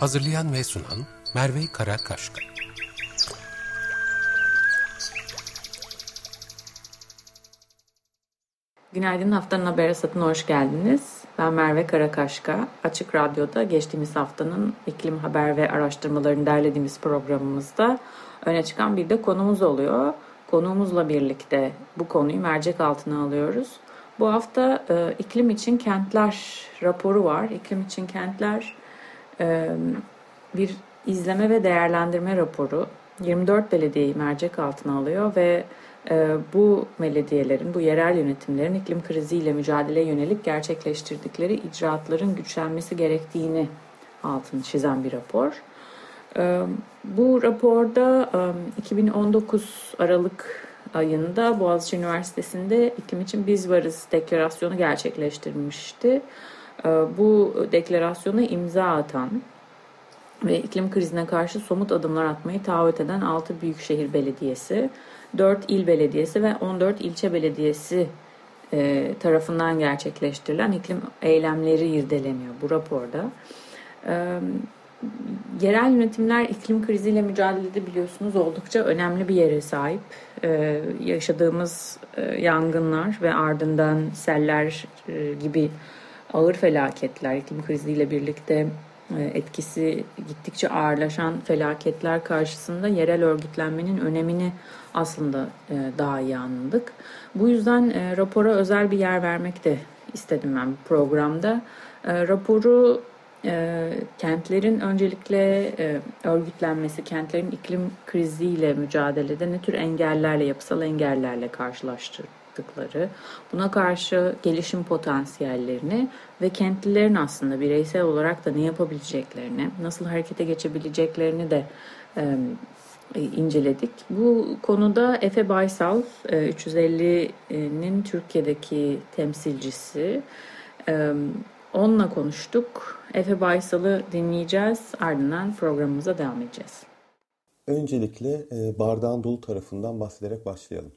Hazırlayan ve sunan Merve Karakaşka. Günaydın haftanın haber satına hoş geldiniz. Ben Merve Karakaşka. Açık Radyo'da geçtiğimiz haftanın iklim haber ve araştırmalarını derlediğimiz programımızda öne çıkan bir de konumuz oluyor. Konuğumuzla birlikte bu konuyu mercek altına alıyoruz. Bu hafta e, iklim için kentler raporu var. İklim için kentler bir izleme ve değerlendirme raporu. 24 belediyeyi mercek altına alıyor ve bu belediyelerin, bu yerel yönetimlerin iklim kriziyle mücadeleye yönelik gerçekleştirdikleri icraatların güçlenmesi gerektiğini altını çizen bir rapor. Bu raporda 2019 Aralık ayında Boğaziçi Üniversitesi'nde iklim için biz varız deklarasyonu gerçekleştirmişti. Bu deklarasyonu imza atan ve iklim krizine karşı somut adımlar atmayı taahhüt eden 6 büyükşehir belediyesi, 4 il belediyesi ve 14 ilçe belediyesi e, tarafından gerçekleştirilen iklim eylemleri irdeleniyor bu raporda. E, yerel yönetimler iklim kriziyle mücadelede biliyorsunuz oldukça önemli bir yere sahip. E, yaşadığımız e, yangınlar ve ardından seller e, gibi ağır felaketler iklim kriziyle birlikte e, etkisi gittikçe ağırlaşan felaketler karşısında yerel örgütlenmenin önemini aslında e, daha iyi anladık. Bu yüzden e, rapora özel bir yer vermek de istedim ben programda. Raporu kentlerin öncelikle örgütlenmesi, kentlerin iklim kriziyle mücadelede ne tür engellerle, yapısal engellerle karşılaştırdı yaptıkları, buna karşı gelişim potansiyellerini ve kentlilerin aslında bireysel olarak da ne yapabileceklerini, nasıl harekete geçebileceklerini de e, inceledik. Bu konuda Efe Baysal, 350'nin Türkiye'deki temsilcisi. Onunla konuştuk. Efe Baysal'ı dinleyeceğiz. Ardından programımıza devam edeceğiz. Öncelikle bardağın dolu tarafından bahsederek başlayalım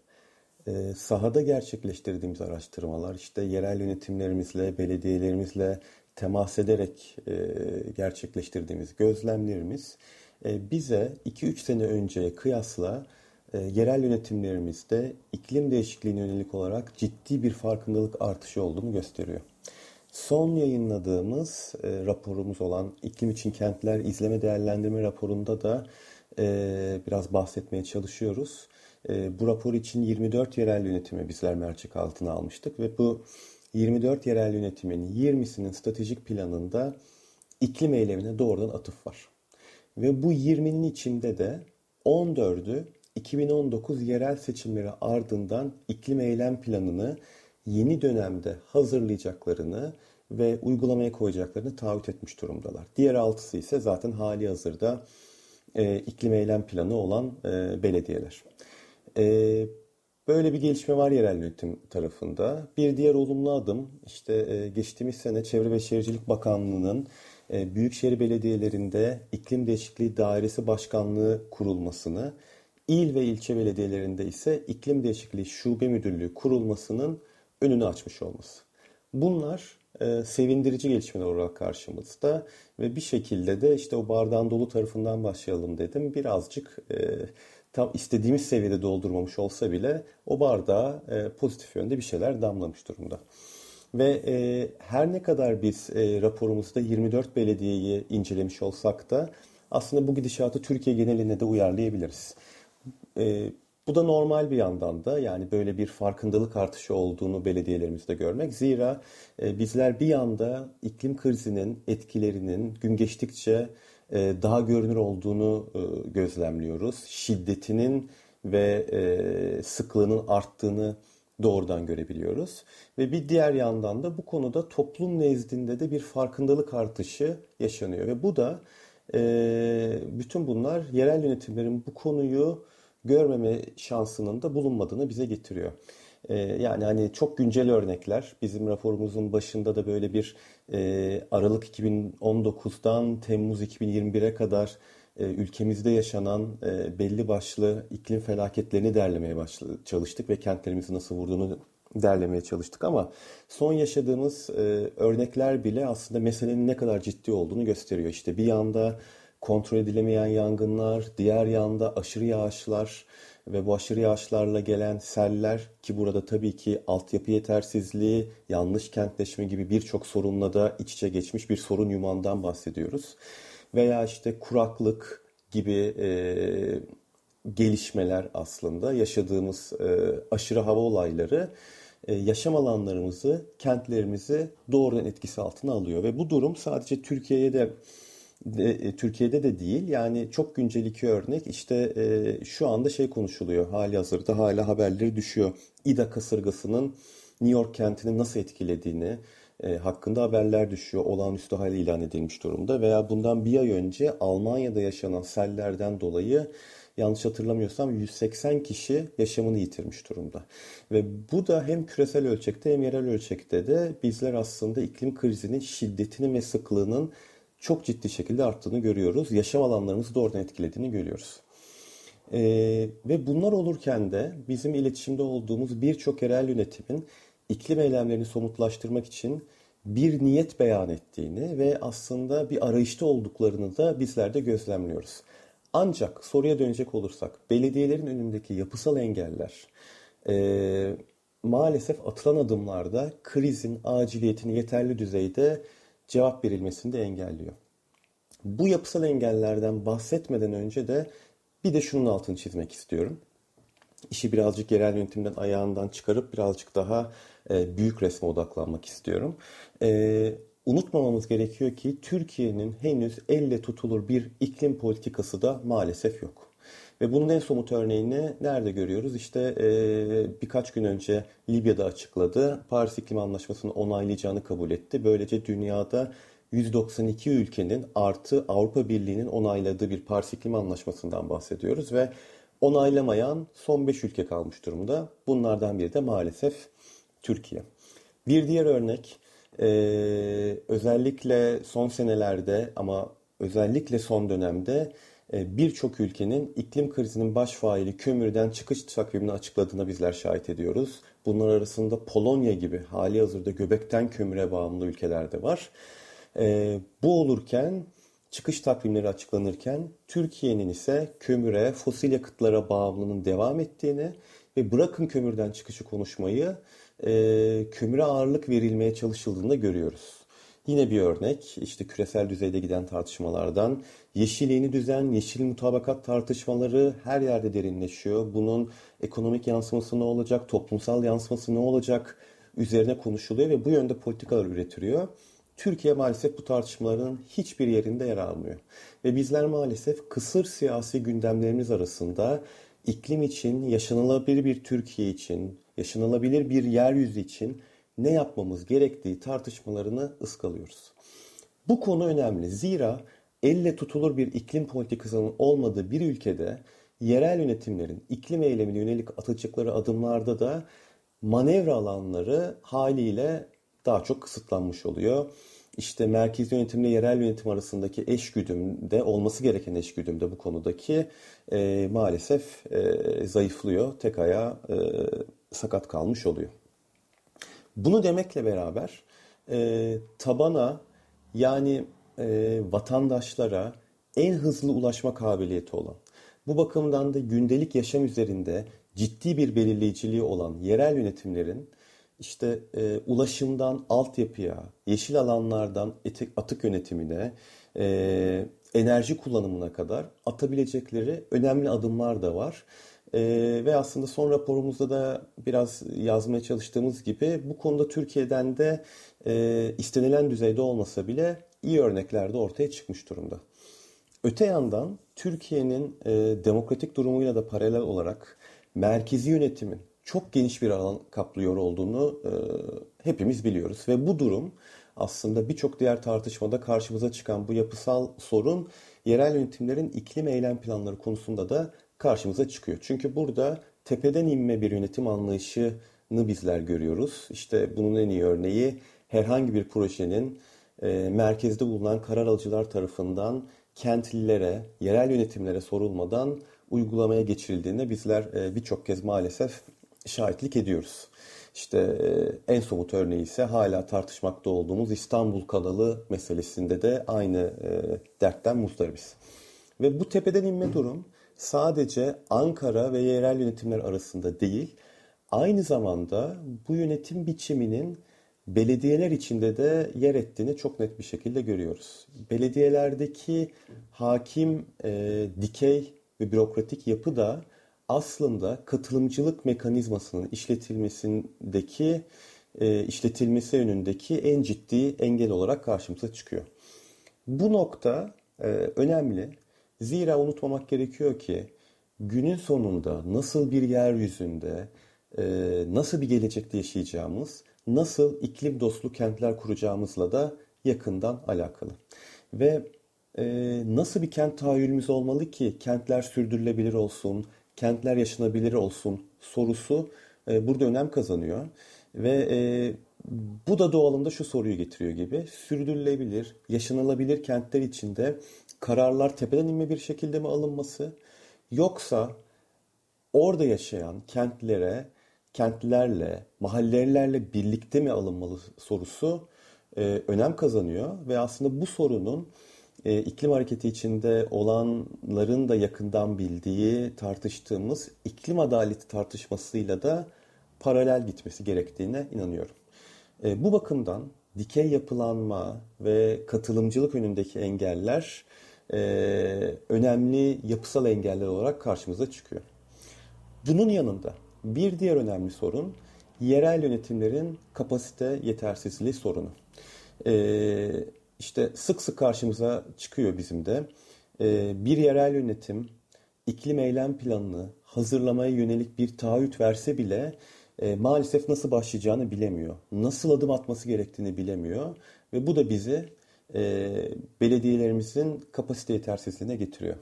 e, sahada gerçekleştirdiğimiz araştırmalar işte yerel yönetimlerimizle, belediyelerimizle temas ederek e, gerçekleştirdiğimiz gözlemlerimiz e, bize 2-3 sene önceye kıyasla e, yerel yönetimlerimizde iklim değişikliğine yönelik olarak ciddi bir farkındalık artışı olduğunu gösteriyor. Son yayınladığımız e, raporumuz olan İklim için Kentler İzleme Değerlendirme raporunda da e, biraz bahsetmeye çalışıyoruz. E, bu rapor için 24 yerel yönetimi bizler mercek altına almıştık ve bu 24 yerel yönetimin 20'sinin stratejik planında iklim eylemine doğrudan atıf var. Ve bu 20'nin içinde de 14'ü 2019 yerel seçimleri ardından iklim eylem planını yeni dönemde hazırlayacaklarını ve uygulamaya koyacaklarını taahhüt etmiş durumdalar. Diğer altısı ise zaten hali hazırda e, iklim eylem planı olan e, belediyeler. E, böyle bir gelişme var yerel yönetim tarafında. Bir diğer olumlu adım işte e, geçtiğimiz sene Çevre ve Şehircilik Bakanlığı'nın e, büyükşehir belediyelerinde iklim değişikliği dairesi başkanlığı kurulmasını, il ve ilçe belediyelerinde ise iklim değişikliği şube müdürlüğü kurulmasının önünü açmış olması. Bunlar e, sevindirici gelişmeler olarak karşımızda ve bir şekilde de işte o bardağın dolu tarafından başlayalım dedim. Birazcık e, tam istediğimiz seviyede doldurmamış olsa bile o bardağa e, pozitif yönde bir şeyler damlamış durumda. Ve e, her ne kadar biz e, raporumuzda 24 belediyeyi incelemiş olsak da aslında bu gidişatı Türkiye geneline de uyarlayabiliriz. E, bu da normal bir yandan da yani böyle bir farkındalık artışı olduğunu belediyelerimizde görmek. Zira e, bizler bir yanda iklim krizinin etkilerinin gün geçtikçe daha görünür olduğunu e, gözlemliyoruz. Şiddetinin ve e, sıklığının arttığını doğrudan görebiliyoruz. Ve bir diğer yandan da bu konuda toplum nezdinde de bir farkındalık artışı yaşanıyor. Ve bu da e, bütün bunlar yerel yönetimlerin bu konuyu görmeme şansının da bulunmadığını bize getiriyor. E, yani hani çok güncel örnekler. Bizim raporumuzun başında da böyle bir e, Aralık 2019'dan Temmuz 2021'e kadar e, ülkemizde yaşanan e, belli başlı iklim felaketlerini derlemeye başladı, çalıştık ve kentlerimizi nasıl vurduğunu derlemeye çalıştık ama son yaşadığımız örnekler bile aslında meselenin ne kadar ciddi olduğunu gösteriyor. İşte bir yanda kontrol edilemeyen yangınlar, diğer yanda aşırı yağışlar ve bu aşırı yağışlarla gelen seller ki burada tabii ki altyapı yetersizliği, yanlış kentleşme gibi birçok sorunla da iç içe geçmiş bir sorun yumağından bahsediyoruz. Veya işte kuraklık gibi e, gelişmeler aslında yaşadığımız e, aşırı hava olayları e, yaşam alanlarımızı, kentlerimizi doğrudan etkisi altına alıyor ve bu durum sadece Türkiye'ye de de, e, Türkiye'de de değil. Yani çok güncel iki örnek. İşte e, şu anda şey konuşuluyor hali hazırda. Hala haberleri düşüyor. İDA kasırgasının New York kentini nasıl etkilediğini e, hakkında haberler düşüyor. Olağanüstü hal ilan edilmiş durumda. Veya bundan bir ay önce Almanya'da yaşanan sellerden dolayı yanlış hatırlamıyorsam 180 kişi yaşamını yitirmiş durumda. Ve bu da hem küresel ölçekte hem yerel ölçekte de bizler aslında iklim krizinin şiddetinin ve sıklığının çok ciddi şekilde arttığını görüyoruz. Yaşam alanlarımızı doğrudan etkilediğini görüyoruz. Ee, ve bunlar olurken de bizim iletişimde olduğumuz birçok yerel yönetimin iklim eylemlerini somutlaştırmak için bir niyet beyan ettiğini ve aslında bir arayışta olduklarını da bizler de gözlemliyoruz. Ancak soruya dönecek olursak belediyelerin önündeki yapısal engeller e, maalesef atılan adımlarda krizin aciliyetini yeterli düzeyde cevap verilmesini de engelliyor. Bu yapısal engellerden bahsetmeden önce de bir de şunun altını çizmek istiyorum. İşi birazcık yerel yönetimden ayağından çıkarıp birazcık daha e, büyük resme odaklanmak istiyorum. E, unutmamamız gerekiyor ki Türkiye'nin henüz elle tutulur bir iklim politikası da maalesef yok. Ve bunun en somut örneğini nerede görüyoruz? İşte e, birkaç gün önce Libya'da açıkladı. Paris İklim Anlaşması'nı onaylayacağını kabul etti. Böylece dünyada 192 ülkenin artı Avrupa Birliği'nin onayladığı bir Paris İklim Anlaşması'ndan bahsediyoruz ve onaylamayan son 5 ülke kalmış durumda. Bunlardan biri de maalesef Türkiye. Bir diğer örnek e, özellikle son senelerde ama özellikle son dönemde birçok ülkenin iklim krizinin baş faili kömürden çıkış takvimini açıkladığına bizler şahit ediyoruz. Bunlar arasında Polonya gibi hali hazırda göbekten kömüre bağımlı ülkeler de var. E, bu olurken çıkış takvimleri açıklanırken Türkiye'nin ise kömüre, fosil yakıtlara bağımlılığının devam ettiğini ve bırakın kömürden çıkışı konuşmayı e, kömüre ağırlık verilmeye çalışıldığını görüyoruz. Yine bir örnek işte küresel düzeyde giden tartışmalardan yeşil yeni düzen, yeşil mutabakat tartışmaları her yerde derinleşiyor. Bunun ekonomik yansıması ne olacak, toplumsal yansıması ne olacak üzerine konuşuluyor ve bu yönde politikalar üretiliyor. Türkiye maalesef bu tartışmaların hiçbir yerinde yer almıyor. Ve bizler maalesef kısır siyasi gündemlerimiz arasında iklim için, yaşanılabilir bir Türkiye için, yaşanılabilir bir yeryüzü için ne yapmamız gerektiği tartışmalarını ıskalıyoruz. Bu konu önemli. Zira elle tutulur bir iklim politikasının olmadığı bir ülkede yerel yönetimlerin iklim eylemine yönelik atacakları adımlarda da manevra alanları haliyle daha çok kısıtlanmış oluyor. İşte merkezi yönetimle yerel yönetim arasındaki eşgüdümde olması gereken eşgüdümde bu konudaki e, maalesef e, zayıflıyor. Tek ayağı e, sakat kalmış oluyor. Bunu demekle beraber e, tabana yani e, vatandaşlara en hızlı ulaşma kabiliyeti olan, bu bakımdan da gündelik yaşam üzerinde ciddi bir belirleyiciliği olan yerel yönetimlerin işte e, ulaşımdan altyapıya, yeşil alanlardan etik, atık yönetimine, e, enerji kullanımına kadar atabilecekleri önemli adımlar da var. E, ve aslında son raporumuzda da biraz yazmaya çalıştığımız gibi bu konuda Türkiye'den de e, istenilen düzeyde olmasa bile iyi örnekler de ortaya çıkmış durumda. Öte yandan Türkiye'nin e, demokratik durumuyla da paralel olarak merkezi yönetimin çok geniş bir alan kaplıyor olduğunu e, hepimiz biliyoruz. Ve bu durum aslında birçok diğer tartışmada karşımıza çıkan bu yapısal sorun yerel yönetimlerin iklim eylem planları konusunda da karşımıza çıkıyor. Çünkü burada tepeden inme bir yönetim anlayışını bizler görüyoruz. İşte bunun en iyi örneği herhangi bir projenin e, merkezde bulunan karar alıcılar tarafından kentlilere, yerel yönetimlere sorulmadan uygulamaya geçirildiğinde bizler e, birçok kez maalesef şahitlik ediyoruz. İşte e, en somut örneği ise hala tartışmakta olduğumuz İstanbul kanalı meselesinde de aynı e, dertten muzdaribiz. Ve bu tepeden inme durum sadece Ankara ve yerel yönetimler arasında değil, aynı zamanda bu yönetim biçiminin belediyeler içinde de yer ettiğini çok net bir şekilde görüyoruz. Belediyelerdeki hakim e, dikey ve bürokratik yapı da aslında katılımcılık mekanizmasının işletilmesindeki e, işletilmesi önündeki en ciddi engel olarak karşımıza çıkıyor. Bu nokta e, önemli. Zira unutmamak gerekiyor ki günün sonunda nasıl bir yeryüzünde, e, nasıl bir gelecekte yaşayacağımız, nasıl iklim dostlu kentler kuracağımızla da yakından alakalı. Ve e, nasıl bir kent tahayyülümüz olmalı ki kentler sürdürülebilir olsun, kentler yaşanabilir olsun sorusu e, burada önem kazanıyor. Ve bu da doğalında şu soruyu getiriyor gibi. Sürdürülebilir, yaşanılabilir kentler içinde kararlar tepeden inme bir şekilde mi alınması yoksa orada yaşayan kentlere, kentlerle, mahallelerle birlikte mi alınmalı sorusu e, önem kazanıyor ve aslında bu sorunun e, iklim hareketi içinde olanların da yakından bildiği, tartıştığımız iklim adaleti tartışmasıyla da paralel gitmesi gerektiğine inanıyorum. E, bu bakımdan dikey yapılanma ve katılımcılık önündeki engeller e, önemli yapısal engeller olarak karşımıza çıkıyor. Bunun yanında bir diğer önemli sorun yerel yönetimlerin kapasite yetersizliği sorunu. Ee, işte sık sık karşımıza çıkıyor bizim de. Ee, bir yerel yönetim iklim eylem planını hazırlamaya yönelik bir taahhüt verse bile e, maalesef nasıl başlayacağını bilemiyor. Nasıl adım atması gerektiğini bilemiyor. Ve bu da bizi e, belediyelerimizin kapasite yetersizliğine getiriyor.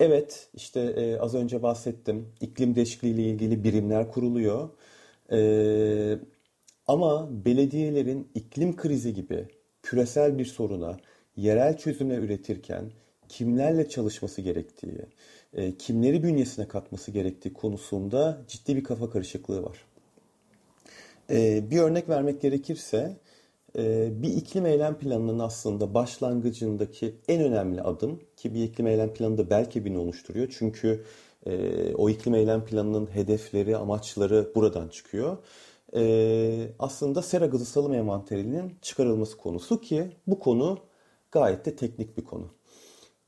Evet, işte e, az önce bahsettim. İklim değişikliği ile ilgili birimler kuruluyor. E, ama belediyelerin iklim krizi gibi küresel bir soruna yerel çözümler üretirken kimlerle çalışması gerektiği, e, kimleri bünyesine katması gerektiği konusunda ciddi bir kafa karışıklığı var. E, bir örnek vermek gerekirse bir iklim eylem planının aslında başlangıcındaki en önemli adım ki bir iklim eylem planı da belki birini oluşturuyor. Çünkü o iklim eylem planının hedefleri, amaçları buradan çıkıyor e, aslında sera gazı salım envanterinin çıkarılması konusu ki bu konu gayet de teknik bir konu.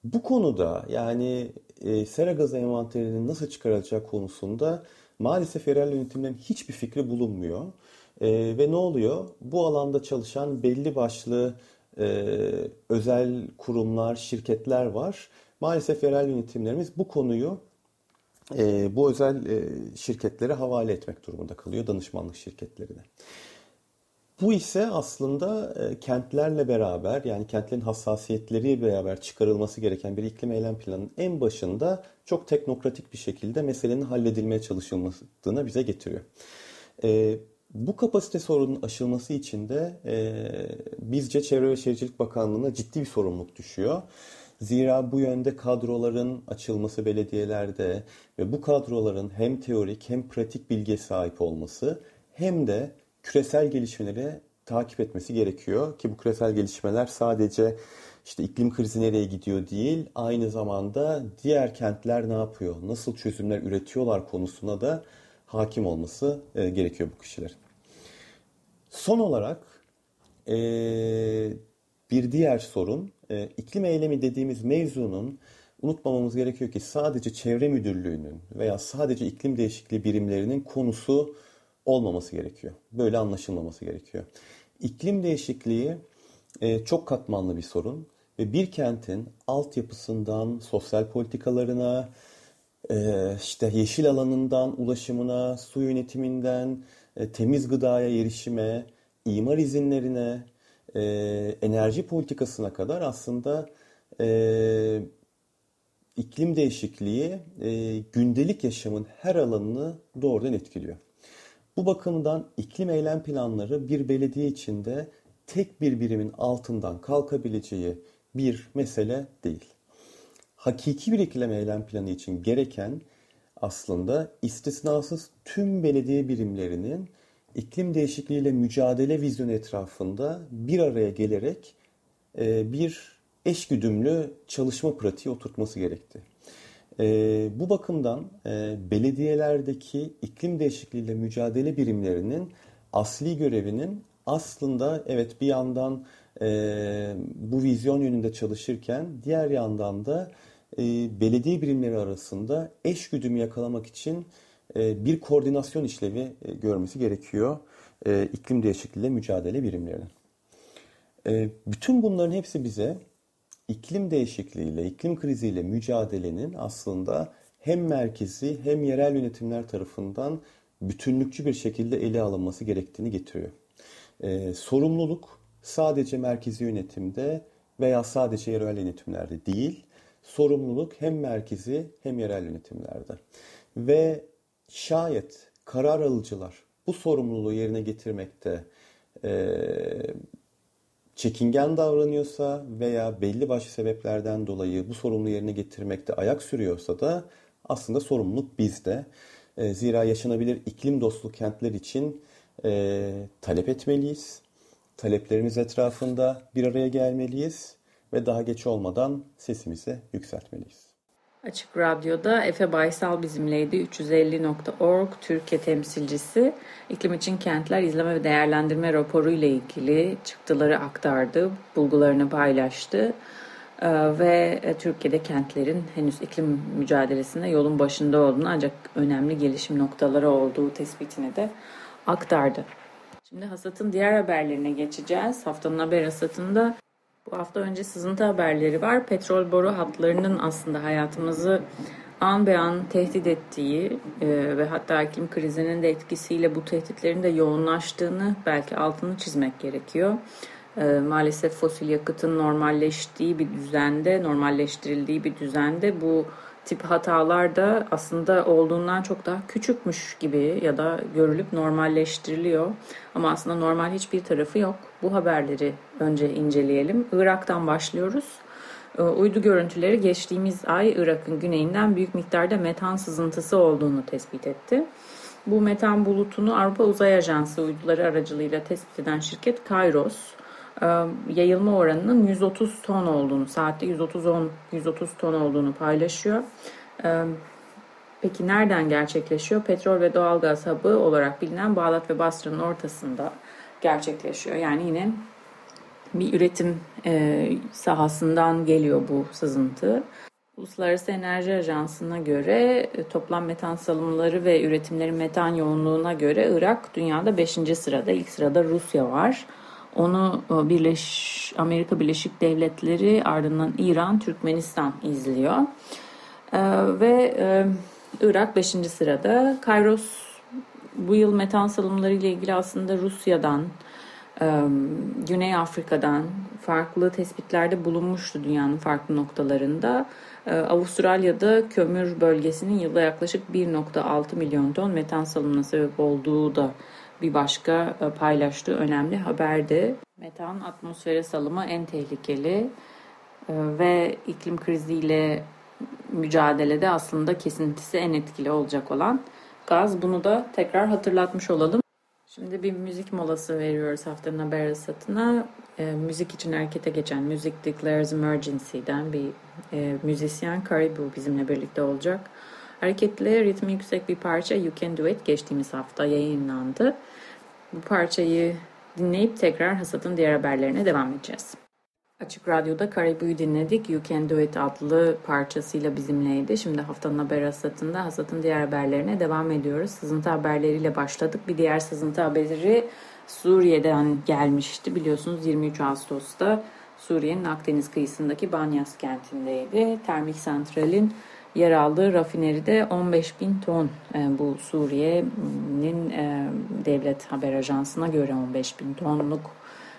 Bu konuda yani e, sera gazı envanterinin nasıl çıkarılacağı konusunda maalesef yerel yönetimlerin hiçbir fikri bulunmuyor. E, ve ne oluyor? Bu alanda çalışan belli başlı e, özel kurumlar, şirketler var. Maalesef yerel yönetimlerimiz bu konuyu e, bu özel e, şirketlere havale etmek durumunda kalıyor danışmanlık şirketlerine. Bu ise aslında e, kentlerle beraber yani kentlerin hassasiyetleriyle beraber çıkarılması gereken bir iklim eylem planının en başında çok teknokratik bir şekilde meselenin halledilmeye çalışılmasına bize getiriyor. E, bu kapasite sorunun aşılması için de e, bizce Çevre ve Şehircilik Bakanlığı'na ciddi bir sorumluluk düşüyor. Zira bu yönde kadroların açılması belediyelerde ve bu kadroların hem teorik hem pratik bilgiye sahip olması hem de küresel gelişmeleri takip etmesi gerekiyor ki bu küresel gelişmeler sadece işte iklim krizi nereye gidiyor değil, aynı zamanda diğer kentler ne yapıyor, nasıl çözümler üretiyorlar konusuna da hakim olması e, gerekiyor bu kişilerin. Son olarak e, bir diğer sorun e, iklim eylemi dediğimiz mevzunun unutmamamız gerekiyor ki sadece çevre müdürlüğünün veya sadece iklim değişikliği birimlerinin konusu olmaması gerekiyor. Böyle anlaşılmaması gerekiyor. İklim değişikliği e, çok katmanlı bir sorun ve bir kentin altyapısından sosyal politikalarına, e, işte yeşil alanından ulaşımına, su yönetiminden, e, temiz gıdaya erişime, imar izinlerine, e, enerji politikasına kadar aslında e, iklim değişikliği gündelik yaşamın her alanını doğrudan etkiliyor. Bu bakımdan iklim eylem planları bir belediye içinde tek bir birimin altından kalkabileceği bir mesele değil. Hakiki bir iklim eylem planı için gereken aslında istisnasız tüm belediye birimlerinin iklim değişikliğiyle mücadele vizyonu etrafında bir araya gelerek e, bir eşgüdümlü çalışma pratiği oturtması gerekti. E, bu bakımdan e, belediyelerdeki iklim değişikliğiyle mücadele birimlerinin asli görevinin aslında evet bir yandan bu vizyon yönünde çalışırken diğer yandan da belediye birimleri arasında eşgüdümü yakalamak için bir koordinasyon işlevi görmesi gerekiyor iklim değişikliğiyle mücadele birimlerinin. Bütün bunların hepsi bize iklim değişikliğiyle, iklim kriziyle mücadelenin aslında hem merkezi hem yerel yönetimler tarafından bütünlükçü bir şekilde ele alınması gerektiğini getiriyor. Ee, sorumluluk sadece merkezi yönetimde veya sadece yerel yönetimlerde değil, sorumluluk hem merkezi hem yerel yönetimlerde. Ve şayet karar alıcılar bu sorumluluğu yerine getirmekte e, çekingen davranıyorsa veya belli başlı sebeplerden dolayı bu sorumluluğu yerine getirmekte ayak sürüyorsa da aslında sorumluluk bizde. E, zira yaşanabilir iklim dostu kentler için e, talep etmeliyiz. Taleplerimiz etrafında bir araya gelmeliyiz ve daha geç olmadan sesimizi yükseltmeliyiz. Açık Radyo'da Efe Baysal bizimleydi. 350.org Türkiye temsilcisi. İklim için Kentler izleme ve değerlendirme raporu ile ilgili çıktıları aktardı, bulgularını paylaştı. Ee, ve e, Türkiye'de kentlerin henüz iklim mücadelesinde yolun başında olduğunu ancak önemli gelişim noktaları olduğu tespitini de aktardı. Şimdi hasatın diğer haberlerine geçeceğiz. Haftanın haber hasatında bu hafta önce sızıntı haberleri var. Petrol boru hatlarının aslında hayatımızı an be an tehdit ettiği e, ve hatta iklim krizinin de etkisiyle bu tehditlerin de yoğunlaştığını belki altını çizmek gerekiyor. E, maalesef fosil yakıtın normalleştiği bir düzende, normalleştirildiği bir düzende bu tip hatalar da aslında olduğundan çok daha küçükmüş gibi ya da görülüp normalleştiriliyor. Ama aslında normal hiçbir tarafı yok. Bu haberleri önce inceleyelim. Irak'tan başlıyoruz. Ee, uydu görüntüleri geçtiğimiz ay Irak'ın güneyinden büyük miktarda metan sızıntısı olduğunu tespit etti. Bu metan bulutunu Avrupa Uzay Ajansı uyduları aracılığıyla tespit eden şirket Kairos, yayılma oranının 130 ton olduğunu, saatte 130 130 ton olduğunu paylaşıyor. E, peki nereden gerçekleşiyor? Petrol ve doğalgaz hub'ı olarak bilinen Bağdat ve Basra'nın ortasında gerçekleşiyor. Yani yine bir üretim e, sahasından geliyor bu sızıntı. Uluslararası Enerji Ajansı'na göre toplam metan salımları ve üretimlerin metan yoğunluğuna göre Irak dünyada 5. sırada. İlk sırada Rusya var. Onu e, Birleş Amerika Birleşik Devletleri ardından İran, Türkmenistan izliyor. Ee, ve e, Irak 5. sırada. Kairos bu yıl metan salımları ile ilgili aslında Rusya'dan, e, Güney Afrika'dan farklı tespitlerde bulunmuştu dünyanın farklı noktalarında. E, Avustralya'da kömür bölgesinin yılda yaklaşık 1.6 milyon ton metan salımına sebep olduğu da bir başka e, paylaştığı önemli haberdi. Metan atmosfere salımı en tehlikeli e, ve iklim kriziyle mücadelede aslında kesintisi en etkili olacak olan gaz. Bunu da tekrar hatırlatmış olalım. Şimdi bir müzik molası veriyoruz haftanın haber satına. E, müzik için harekete geçen Music Declares Emergency'den bir e, müzisyen Caribou bizimle birlikte olacak. Hareketli, ritmi yüksek bir parça You Can Do It geçtiğimiz hafta yayınlandı. Bu parçayı dinleyip tekrar Hasat'ın diğer haberlerine devam edeceğiz. Açık Radyo'da Karibu'yu dinledik. You Can Do It adlı parçasıyla bizimleydi. Şimdi haftanın haber hasatında Hasat'ın diğer haberlerine devam ediyoruz. Sızıntı haberleriyle başladık. Bir diğer sızıntı haberi Suriye'den gelmişti. Biliyorsunuz 23 Ağustos'ta Suriye'nin Akdeniz kıyısındaki Banyas kentindeydi. Termik santralin yer aldığı rafineride 15 bin ton e, bu Suriye'nin e, devlet haber ajansına göre 15 bin tonluk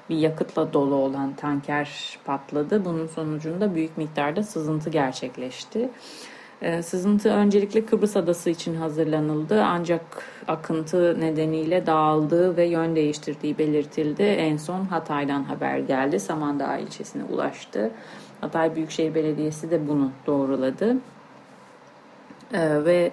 bir yakıtla dolu olan tanker patladı. Bunun sonucunda büyük miktarda sızıntı gerçekleşti. Ee, sızıntı öncelikle Kıbrıs Adası için hazırlanıldı ancak akıntı nedeniyle dağıldığı ve yön değiştirdiği belirtildi. En son Hatay'dan haber geldi. Samandağ ilçesine ulaştı. Hatay Büyükşehir Belediyesi de bunu doğruladı. Ee, ve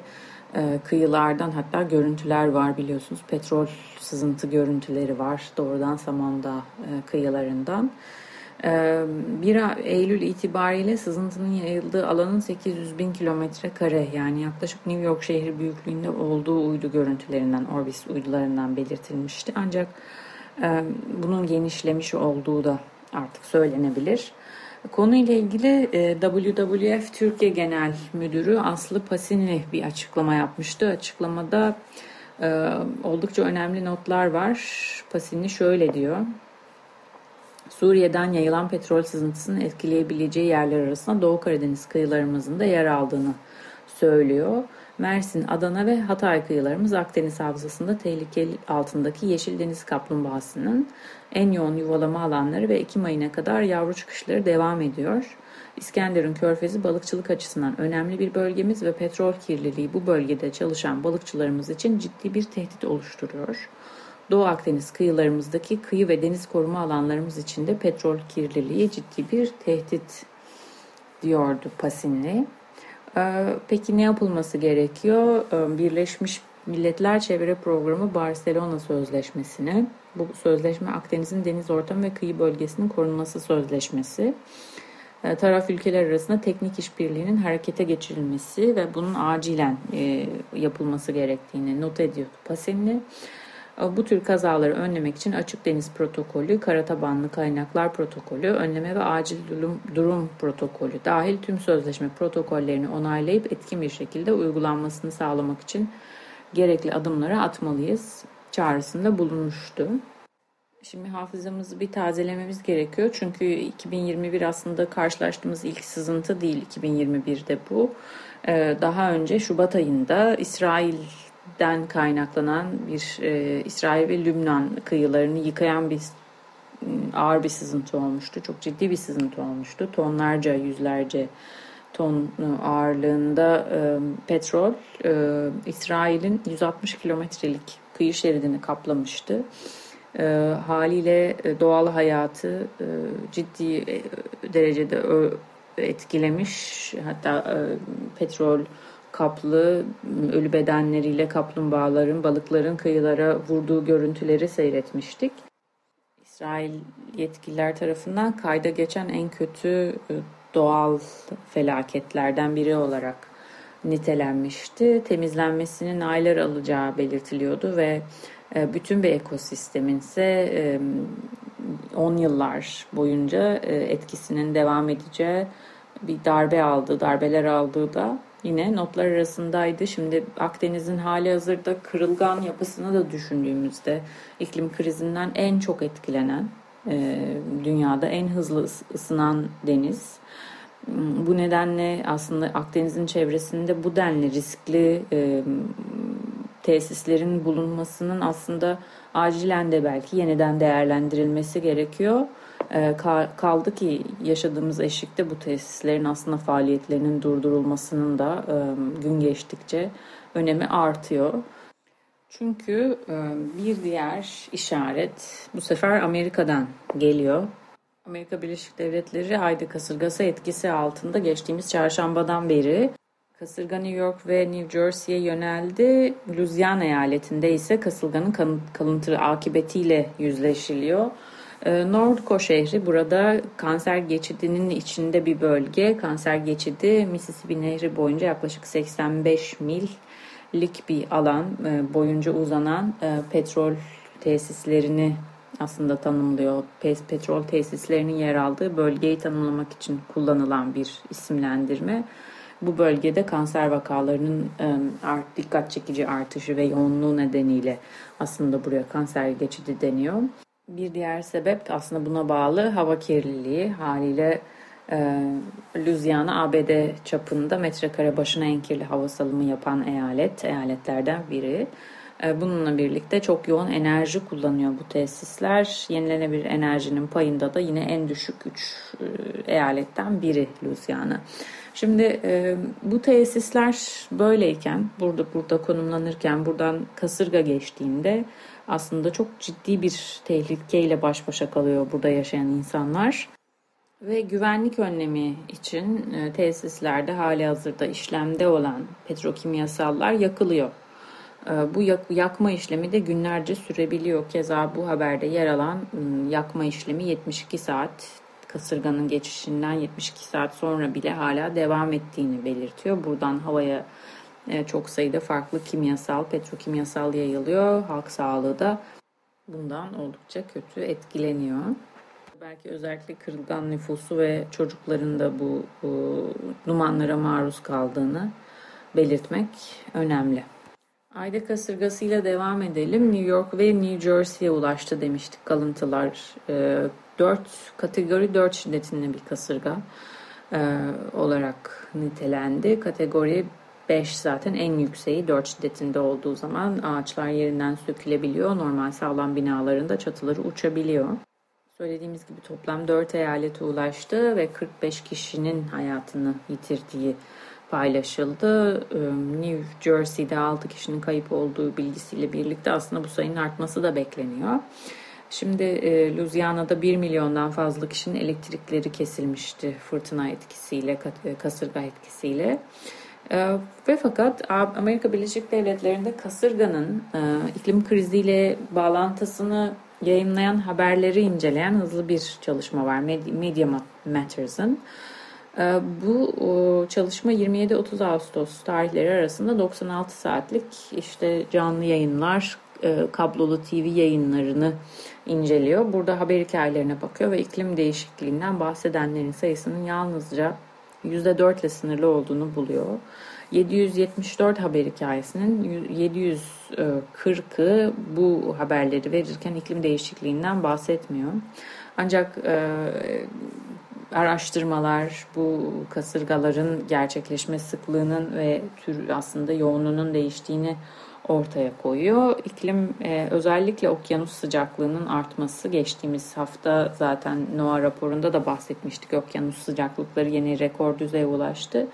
e, kıyılardan hatta görüntüler var biliyorsunuz. Petrol sızıntı görüntüleri var doğrudan Samandağ e, kıyılarından. 1 ee, Eylül itibariyle sızıntının yayıldığı alanın 800 bin kilometre kare yani yaklaşık New York şehri büyüklüğünde olduğu uydu görüntülerinden, Orbis uydularından belirtilmişti. Ancak e, bunun genişlemiş olduğu da artık söylenebilir. Konuyla ilgili e, WWF Türkiye Genel Müdürü Aslı Pasinli bir açıklama yapmıştı. Açıklamada e, oldukça önemli notlar var. Pasinli şöyle diyor. Suriye'den yayılan petrol sızıntısının etkileyebileceği yerler arasında Doğu Karadeniz kıyılarımızın da yer aldığını söylüyor. Mersin, Adana ve Hatay kıyılarımız Akdeniz havzasında tehlike altındaki Yeşil Deniz Kaplumbağası'nın en yoğun yuvalama alanları ve Ekim ayına kadar yavru çıkışları devam ediyor. İskenderun Körfezi balıkçılık açısından önemli bir bölgemiz ve petrol kirliliği bu bölgede çalışan balıkçılarımız için ciddi bir tehdit oluşturuyor. Doğu Akdeniz kıyılarımızdaki kıyı ve deniz koruma alanlarımız için de petrol kirliliği ciddi bir tehdit diyordu Pasinli. Ee, peki ne yapılması gerekiyor? Ee, Birleşmiş Milletler Çevre Programı Barcelona Sözleşmesi'ne, bu sözleşme Akdeniz'in deniz ortamı ve kıyı bölgesinin korunması sözleşmesi. Ee, taraf ülkeler arasında teknik işbirliğinin harekete geçirilmesi ve bunun acilen e, yapılması gerektiğini not ediyordu Pasinli. Bu tür kazaları önlemek için açık deniz protokolü, kara tabanlı kaynaklar protokolü, önleme ve acil durum, durum protokolü dahil tüm sözleşme protokollerini onaylayıp etkin bir şekilde uygulanmasını sağlamak için gerekli adımları atmalıyız çağrısında bulunmuştu. Şimdi hafızamızı bir tazelememiz gerekiyor. Çünkü 2021 aslında karşılaştığımız ilk sızıntı değil 2021'de bu. Ee, daha önce Şubat ayında İsrail den kaynaklanan bir e, İsrail ve Lübnan kıyılarını yıkayan bir ağır bir sızıntı olmuştu. Çok ciddi bir sızıntı olmuştu. Tonlarca, yüzlerce ton ağırlığında e, petrol e, İsrail'in 160 kilometrelik kıyı şeridini kaplamıştı. E, haliyle doğal hayatı e, ciddi derecede etkilemiş. Hatta e, petrol kaplı ölü bedenleriyle kaplumbağaların, balıkların kıyılara vurduğu görüntüleri seyretmiştik. İsrail yetkililer tarafından kayda geçen en kötü e, doğal felaketlerden biri olarak nitelenmişti. Temizlenmesinin aylar alacağı belirtiliyordu ve e, bütün bir ekosistemin ise 10 e, yıllar boyunca etkisinin devam edeceği bir darbe aldığı, darbeler aldığı da yine notlar arasındaydı. Şimdi Akdeniz'in hali hazırda kırılgan yapısını da düşündüğümüzde iklim krizinden en çok etkilenen, e, dünyada en hızlı ısınan deniz. Bu nedenle aslında Akdeniz'in çevresinde bu denli riskli e, tesislerin bulunmasının aslında acilen de belki yeniden değerlendirilmesi gerekiyor. Ee, kaldı ki yaşadığımız eşikte bu tesislerin aslında faaliyetlerinin durdurulmasının da e, gün geçtikçe önemi artıyor. Çünkü e, bir diğer işaret bu sefer Amerika'dan geliyor. Amerika Birleşik Devletleri Haydi kasırgası etkisi altında geçtiğimiz çarşambadan beri kasırga New York ve New Jersey'ye yöneldi. Louisiana eyaletinde ise kasırganın kalıntı akıbetiyle yüzleşiliyor. Ee, Nordco şehri burada kanser geçidinin içinde bir bölge. Kanser geçidi Mississippi Nehri boyunca yaklaşık 85 millik bir alan e, boyunca uzanan e, petrol tesislerini aslında tanımlıyor. Petrol tesislerinin yer aldığı bölgeyi tanımlamak için kullanılan bir isimlendirme. Bu bölgede kanser vakalarının e, dikkat çekici artışı ve yoğunluğu nedeniyle aslında buraya kanser geçidi deniyor. Bir diğer sebep aslında buna bağlı hava kirliliği haliyle e, Louisiana ABD çapında metrekare başına en kirli hava salımı yapan eyalet, eyaletlerden biri. E, bununla birlikte çok yoğun enerji kullanıyor bu tesisler. Yenilenebilir enerjinin payında da yine en düşük 3 e, eyaletten biri Louisiana. Şimdi e, bu tesisler böyleyken, burada burada konumlanırken, buradan kasırga geçtiğinde aslında çok ciddi bir tehlikeyle baş başa kalıyor burada yaşayan insanlar. Ve güvenlik önlemi için e, tesislerde hali hazırda işlemde olan petrokimyasallar yakılıyor. E, bu yak, yakma işlemi de günlerce sürebiliyor. Keza bu haberde yer alan yakma işlemi 72 saat kasırganın geçişinden 72 saat sonra bile hala devam ettiğini belirtiyor. Buradan havaya çok sayıda farklı kimyasal, petrokimyasal yayılıyor. Halk sağlığı da bundan oldukça kötü etkileniyor. Belki özellikle kırılgan nüfusu ve çocukların da bu, bu dumanlara maruz kaldığını belirtmek önemli. Ayda kasırgasıyla devam edelim. New York ve New Jersey'ye ulaştı demiştik kalıntılar. 4 ee, kategori 4 şiddetinde bir kasırga e, olarak nitelendi. Kategori 5 zaten en yükseği 4 şiddetinde olduğu zaman ağaçlar yerinden sökülebiliyor. Normal sağlam binalarında çatıları uçabiliyor. Söylediğimiz gibi toplam 4 eyalete ulaştı ve 45 kişinin hayatını yitirdiği paylaşıldı. New Jersey'de 6 kişinin kayıp olduğu bilgisiyle birlikte aslında bu sayının artması da bekleniyor. Şimdi e, Louisiana'da 1 milyondan fazla kişinin elektrikleri kesilmişti fırtına etkisiyle, kasırga etkisiyle. E, ve fakat Amerika Birleşik Devletleri'nde kasırganın e, iklim kriziyle bağlantısını yayınlayan haberleri inceleyen hızlı bir çalışma var. Media Matters'ın. E, bu çalışma 27-30 Ağustos tarihleri arasında 96 saatlik işte canlı yayınlar, e, kablolu TV yayınlarını inceliyor. Burada haber hikayelerine bakıyor ve iklim değişikliğinden bahsedenlerin sayısının yalnızca %4 ile sınırlı olduğunu buluyor. 774 haber hikayesinin 740'ı bu haberleri verirken iklim değişikliğinden bahsetmiyor. Ancak e, araştırmalar bu kasırgaların gerçekleşme sıklığının ve tür aslında yoğunluğunun değiştiğini ortaya koyuyor. İklim e, özellikle okyanus sıcaklığının artması geçtiğimiz hafta zaten NOAA raporunda da bahsetmiştik. Okyanus sıcaklıkları yeni rekor düzeye ulaştı.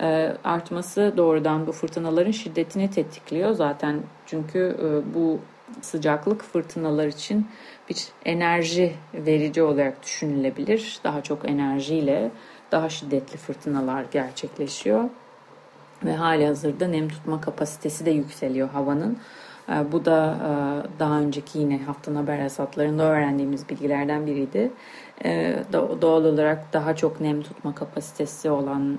E, artması doğrudan bu fırtınaların şiddetini tetikliyor zaten çünkü e, bu sıcaklık fırtınalar için bir enerji verici olarak düşünülebilir. Daha çok enerjiyle daha şiddetli fırtınalar gerçekleşiyor ve hali hazırda nem tutma kapasitesi de yükseliyor havanın. Ee, bu da e, daha önceki yine haftanın haber hasatlarında öğrendiğimiz bilgilerden biriydi. Ee, doğal olarak daha çok nem tutma kapasitesi olan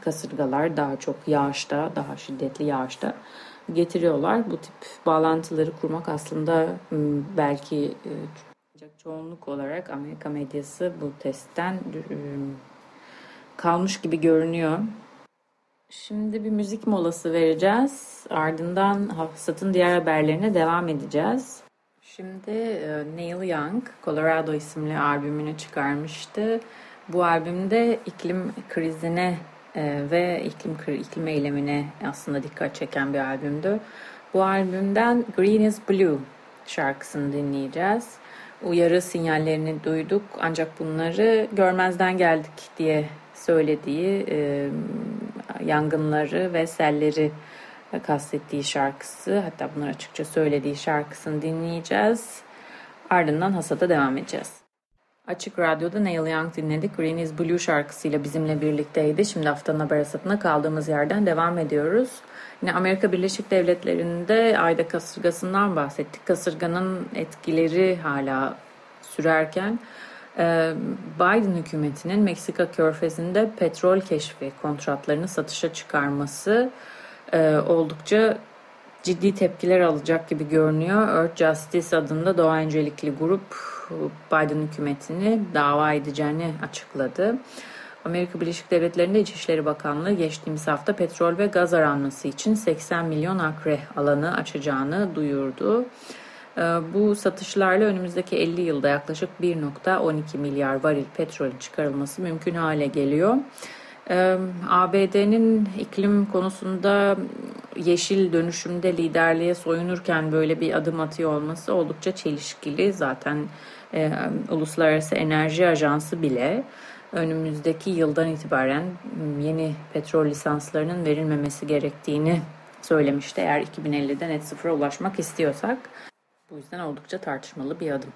kasırgalar daha çok yağışta, daha şiddetli yağışta getiriyorlar. Bu tip bağlantıları kurmak aslında belki e, çoğunluk olarak Amerika medyası bu testten kalmış gibi görünüyor. Şimdi bir müzik molası vereceğiz. Ardından Hafsat'ın diğer haberlerine devam edeceğiz. Şimdi e, Neil Young Colorado isimli albümünü çıkarmıştı. Bu albümde iklim krizine e, ve iklim iklim eylemine aslında dikkat çeken bir albümdü. Bu albümden Green is Blue şarkısını dinleyeceğiz. Uyarı sinyallerini duyduk ancak bunları görmezden geldik diye söylediği e, yangınları ve selleri kastettiği şarkısı hatta bunları açıkça söylediği şarkısını dinleyeceğiz. Ardından hasada devam edeceğiz. Açık Radyo'da Neil Young dinledik. Green is Blue şarkısıyla bizimle birlikteydi. Şimdi haftanın haber hasatına kaldığımız yerden devam ediyoruz. Yine Amerika Birleşik Devletleri'nde ayda kasırgasından bahsettik. Kasırganın etkileri hala sürerken Biden hükümetinin Meksika körfezinde petrol keşfi kontratlarını satışa çıkarması e, oldukça ciddi tepkiler alacak gibi görünüyor. Earth Justice adında doğa öncelikli grup Biden hükümetini dava edeceğini açıkladı. Amerika Birleşik Devletleri'nde İçişleri Bakanlığı geçtiğimiz hafta petrol ve gaz aranması için 80 milyon akre alanı açacağını duyurdu. Ee, bu satışlarla önümüzdeki 50 yılda yaklaşık 1.12 milyar varil petrolün çıkarılması mümkün hale geliyor. ABD'nin iklim konusunda yeşil dönüşümde liderliğe soyunurken böyle bir adım atıyor olması oldukça çelişkili. Zaten e, Uluslararası Enerji Ajansı bile önümüzdeki yıldan itibaren yeni petrol lisanslarının verilmemesi gerektiğini söylemişti. Eğer 2050'de net sıfıra ulaşmak istiyorsak. Bu yüzden oldukça tartışmalı bir adım.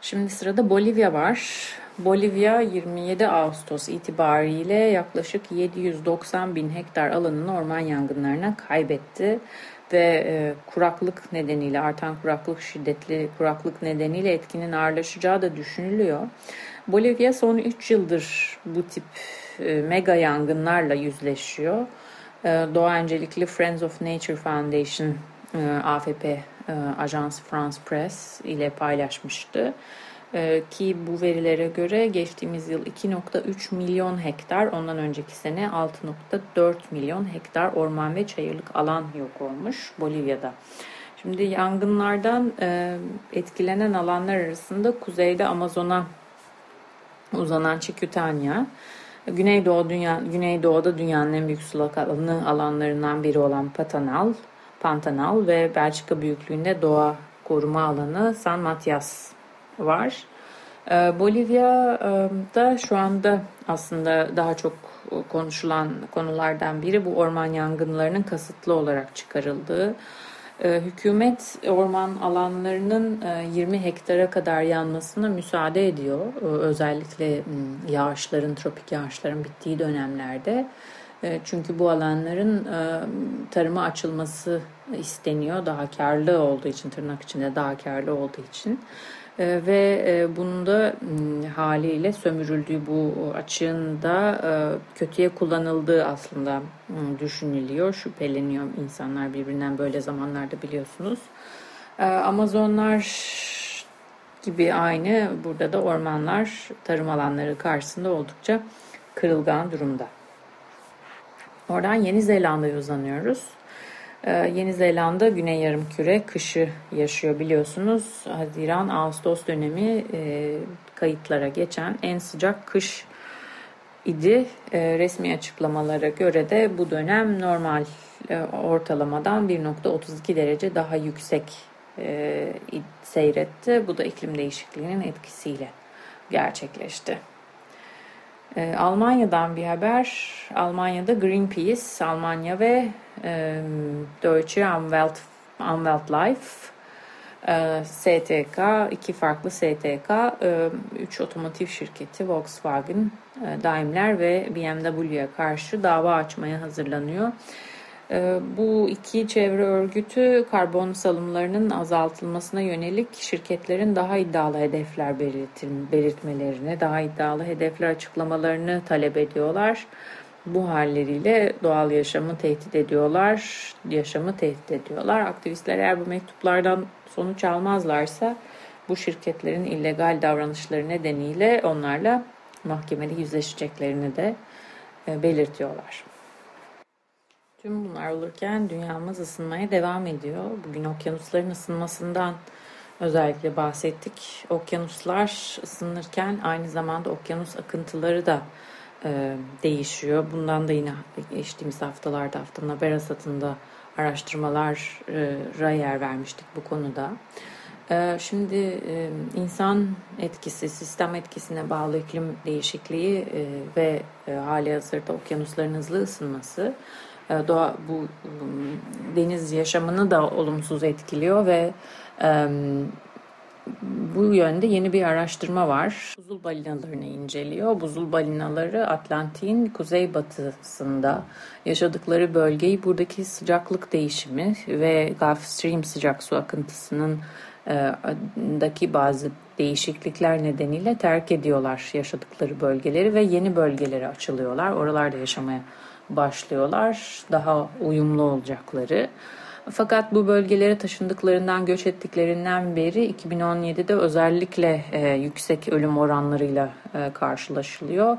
Şimdi sırada Bolivya var. Bolivya 27 Ağustos itibariyle yaklaşık 790 bin hektar alanını orman yangınlarına kaybetti ve e, kuraklık nedeniyle artan kuraklık şiddetli kuraklık nedeniyle etkinin ağırlaşacağı da düşünülüyor. Bolivya son 3 yıldır bu tip e, mega yangınlarla yüzleşiyor. E, Doğa Öncelikli Friends of Nature Foundation e, AFP e, Ajans France Press ile paylaşmıştı. Ee, ki bu verilere göre geçtiğimiz yıl 2.3 milyon hektar, ondan önceki sene 6.4 milyon hektar orman ve çayırlık alan yok olmuş Bolivya'da. Şimdi yangınlardan e, etkilenen alanlar arasında kuzeyde Amazon'a uzanan Çikütanya, Güneydoğu dünya, Güneydoğu'da dünyanın en büyük sulak alanı alanlarından biri olan Patanal, Pantanal ve Belçika büyüklüğünde doğa koruma alanı San Matias var. Ee, Bolivya'da şu anda aslında daha çok konuşulan konulardan biri bu orman yangınlarının kasıtlı olarak çıkarıldığı. Ee, hükümet orman alanlarının 20 e, hektara kadar yanmasına müsaade ediyor. Ee, özellikle yağışların, tropik yağışların bittiği dönemlerde. Çünkü bu alanların e, tarıma açılması isteniyor. Daha karlı olduğu için, tırnak içinde daha karlı olduğu için. E, ve e, bunun da haliyle sömürüldüğü bu açığın da e, kötüye kullanıldığı aslında düşünülüyor, şüpheleniyor insanlar birbirinden böyle zamanlarda biliyorsunuz. E, Amazonlar gibi aynı burada da ormanlar tarım alanları karşısında oldukça kırılgan durumda. Oradan Yeni Zelanda'ya uzanıyoruz. Ee, Yeni Zelanda Güney Yarımküre kışı yaşıyor biliyorsunuz. Haziran Ağustos dönemi e, kayıtlara geçen en sıcak kış idi. E, resmi açıklamalara göre de bu dönem normal e, ortalamadan 1.32 derece daha yüksek seyretti. Bu da iklim değişikliğinin etkisiyle gerçekleşti. E, Almanya'dan bir haber. Almanya'da Greenpeace, Almanya ve e, Deutsche Umwelt, Umweltlife e, STK, iki farklı STK, e, üç otomotiv şirketi Volkswagen, e, Daimler ve BMW'ye karşı dava açmaya hazırlanıyor. Ee, bu iki çevre örgütü karbon salımlarının azaltılmasına yönelik şirketlerin daha iddialı hedefler belirtmelerini, daha iddialı hedefler açıklamalarını talep ediyorlar. Bu halleriyle doğal yaşamı tehdit ediyorlar, yaşamı tehdit ediyorlar. Aktivistler eğer bu mektuplardan sonuç almazlarsa bu şirketlerin illegal davranışları nedeniyle onlarla mahkemede yüzleşeceklerini de e, belirtiyorlar. Tüm bunlar olurken dünyamız ısınmaya devam ediyor. Bugün okyanusların ısınmasından özellikle bahsettik. Okyanuslar ısınırken aynı zamanda okyanus akıntıları da e, değişiyor. Bundan da yine geçtiğimiz haftalarda haftanın haber asatında araştırmalara yer vermiştik bu konuda. E, şimdi e, insan etkisi, sistem etkisine bağlı iklim değişikliği e, ve hali hazırda okyanusların hızlı ısınması doğa bu deniz yaşamını da olumsuz etkiliyor ve bu yönde yeni bir araştırma var. Buzul balinalarını inceliyor. Buzul balinaları Atlantik'in kuzeybatısında yaşadıkları bölgeyi buradaki sıcaklık değişimi ve Gulf Stream sıcak su akıntısının e, daki bazı değişiklikler nedeniyle terk ediyorlar yaşadıkları bölgeleri ve yeni bölgelere açılıyorlar. Oralarda yaşamaya. Daha uyumlu olacakları. Fakat bu bölgelere taşındıklarından, göç ettiklerinden beri 2017'de özellikle e, yüksek ölüm oranlarıyla e, karşılaşılıyor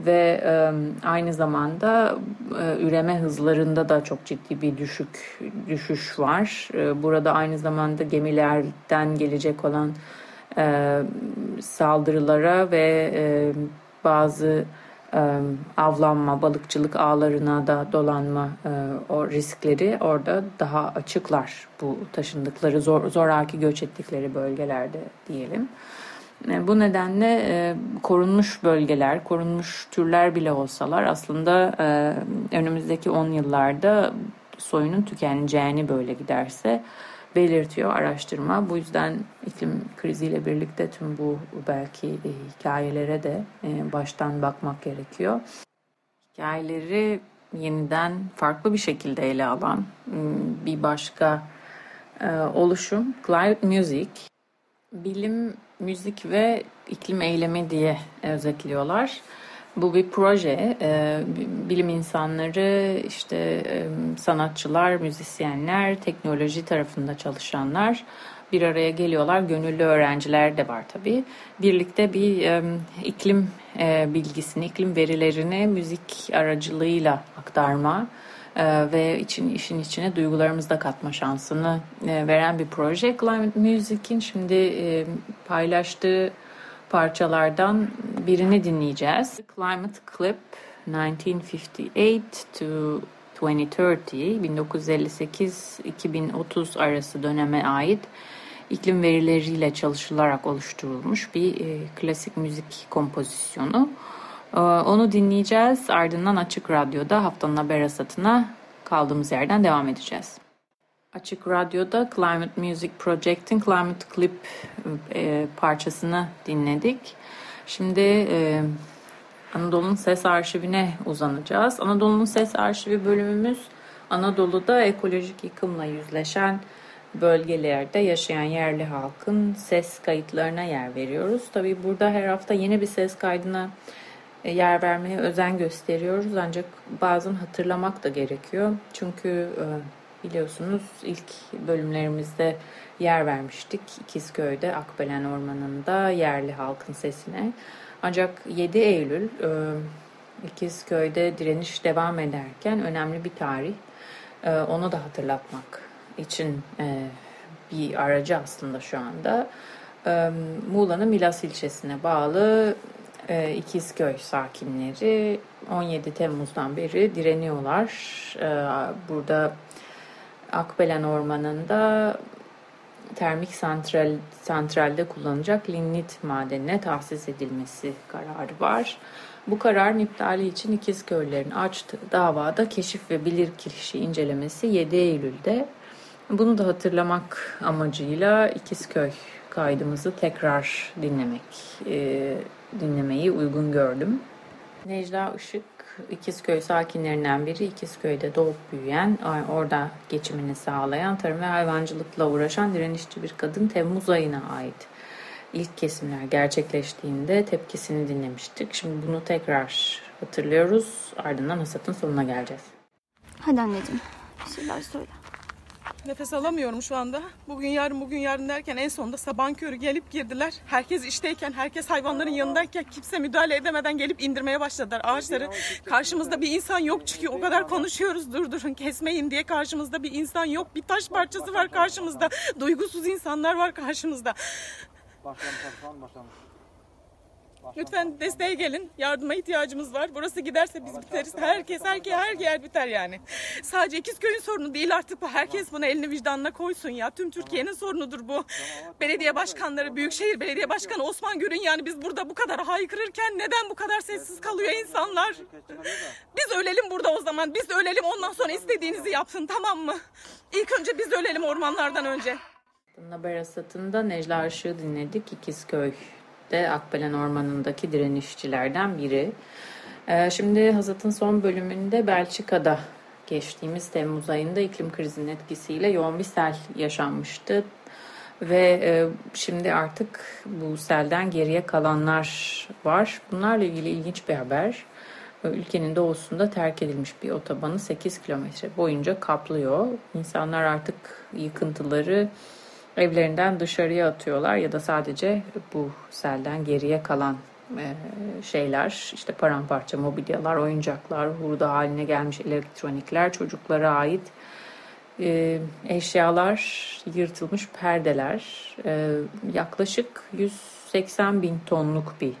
ve e, aynı zamanda e, üreme hızlarında da çok ciddi bir düşük düşüş var. E, burada aynı zamanda gemilerden gelecek olan e, saldırılara ve e, bazı avlanma, balıkçılık ağlarına da dolanma o riskleri orada daha açıklar bu taşındıkları zor, zoraki göç ettikleri bölgelerde diyelim. Bu nedenle korunmuş bölgeler, korunmuş türler bile olsalar aslında önümüzdeki 10 yıllarda soyunun tükeneceğini böyle giderse belirtiyor araştırma. Bu yüzden iklim kriziyle birlikte tüm bu belki e, hikayelere de e, baştan bakmak gerekiyor. Hikayeleri yeniden farklı bir şekilde ele alan bir başka e, oluşum Climate Music. Bilim, müzik ve iklim eylemi diye özetliyorlar. Bu bir proje. E, bilim insanları, işte e, sanatçılar, müzisyenler, teknoloji tarafında çalışanlar bir araya geliyorlar. Gönüllü öğrenciler de var tabii. Birlikte bir e, iklim bilgisini, iklim verilerini müzik aracılığıyla aktarma ve için işin içine duygularımızı da katma şansını veren bir proje. Climate Music'in şimdi paylaştığı parçalardan birini dinleyeceğiz. Climate Clip 1958 to 2030 1958-2030 arası döneme ait iklim verileriyle çalışılarak oluşturulmuş bir e, klasik müzik kompozisyonu. E, onu dinleyeceğiz. Ardından Açık Radyo'da haftanın haber asatına kaldığımız yerden devam edeceğiz. Açık Radyo'da Climate Music Project'in Climate Clip e, parçasını dinledik. Şimdi e, Anadolu'nun Ses Arşivine uzanacağız. Anadolu'nun Ses Arşivi bölümümüz Anadolu'da ekolojik yıkımla yüzleşen bölgelerde yaşayan yerli halkın ses kayıtlarına yer veriyoruz. Tabii burada her hafta yeni bir ses kaydına e, yer vermeye özen gösteriyoruz ancak bazen hatırlamak da gerekiyor. Çünkü e, biliyorsunuz ilk bölümlerimizde yer vermiştik. İkizköy'de Akbelen Ormanı'nda yerli halkın sesine. Ancak 7 Eylül e, İkizköy'de direniş devam ederken önemli bir tarih. E, onu da hatırlatmak için e, bir aracı aslında şu anda. Muğla'nın Milas ilçesine bağlı İkizköy sakinleri 17 Temmuz'dan beri direniyorlar. Burada Akbelen Ormanı'nda termik santral, santralde kullanacak lignit madenine tahsis edilmesi kararı var. Bu kararın iptali için İkizköy'lerin açtığı davada keşif ve bilirkişi incelemesi 7 Eylül'de. Bunu da hatırlamak amacıyla İkizköy kaydımızı tekrar dinlemek, e, dinlemeyi uygun gördüm. Necla Işık İkizköy sakinlerinden biri İkizköy'de doğup büyüyen, orada geçimini sağlayan, tarım ve hayvancılıkla uğraşan direnişçi bir kadın Temmuz ayına ait. ilk kesimler gerçekleştiğinde tepkisini dinlemiştik. Şimdi bunu tekrar hatırlıyoruz. Ardından hasatın sonuna geleceğiz. Hadi anneciğim bir şeyler söyle. Nefes alamıyorum şu anda. Bugün yarın bugün yarın derken en sonunda sabahın körü gelip girdiler. Herkes işteyken, herkes hayvanların yanındayken kimse müdahale edemeden gelip indirmeye başladılar ağaçları. Karşımızda bir insan yok çünkü o kadar konuşuyoruz durdurun kesmeyin diye karşımızda bir insan yok. Bir taş parçası var karşımızda. Duygusuz insanlar var karşımızda. Başlamış, başlamış. Lütfen desteğe gelin. Yardıma ihtiyacımız var. Burası giderse biz biteriz. Herkes, herkes, her yer biter yani. Sadece köyün sorunu değil artık bu. Herkes bunu elini vicdanına koysun ya. Tüm Türkiye'nin sorunudur bu. Belediye başkanları, Büyükşehir Belediye Başkanı Osman Gür'ün yani biz burada bu kadar haykırırken neden bu kadar sessiz kalıyor insanlar? Biz ölelim burada o zaman. Biz ölelim ondan sonra istediğinizi yapsın tamam mı? İlk önce biz ölelim ormanlardan önce. Haber Asat'ında Necla Işık'ı dinledik. İkizköy de Akbelen Ormanı'ndaki direnişçilerden biri. Ee, şimdi Hazat'ın son bölümünde Belçika'da geçtiğimiz Temmuz ayında iklim krizinin etkisiyle yoğun bir sel yaşanmıştı. Ve e, şimdi artık bu selden geriye kalanlar var. Bunlarla ilgili ilginç bir haber. Ülkenin doğusunda terk edilmiş bir otobanı 8 kilometre boyunca kaplıyor. İnsanlar artık yıkıntıları evlerinden dışarıya atıyorlar ya da sadece bu selden geriye kalan e, şeyler işte paramparça mobilyalar, oyuncaklar, hurda haline gelmiş elektronikler, çocuklara ait e, eşyalar, yırtılmış perdeler e, yaklaşık 180 bin tonluk bir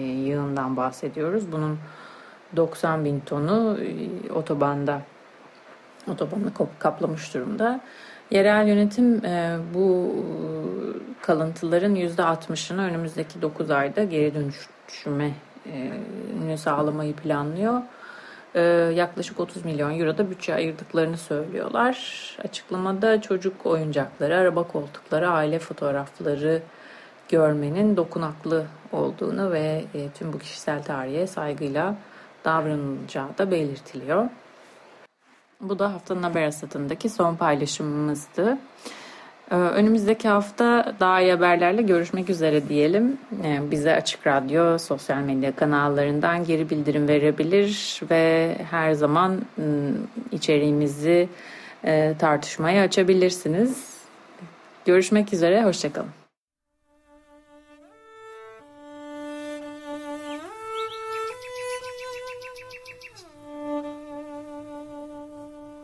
yığından bahsediyoruz. Bunun 90 bin tonu otobanda otobanı kaplamış durumda. Yerel yönetim e, bu kalıntıların %60'ını önümüzdeki 9 ayda geri dönüşüme e, sağlamayı planlıyor. E, yaklaşık 30 milyon euro da bütçe ayırdıklarını söylüyorlar. Açıklamada çocuk oyuncakları, araba koltukları, aile fotoğrafları görmenin dokunaklı olduğunu ve e, tüm bu kişisel tarihe saygıyla davranılacağı da belirtiliyor. Bu da haftanın haber asatındaki son paylaşımımızdı. Ee, önümüzdeki hafta daha iyi haberlerle görüşmek üzere diyelim. Ee, bize Açık Radyo sosyal medya kanallarından geri bildirim verebilir ve her zaman ıı, içeriğimizi e, tartışmaya açabilirsiniz. Görüşmek üzere, hoşçakalın.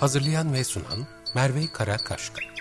Hazırlayan ve sunan Merve Karakaşka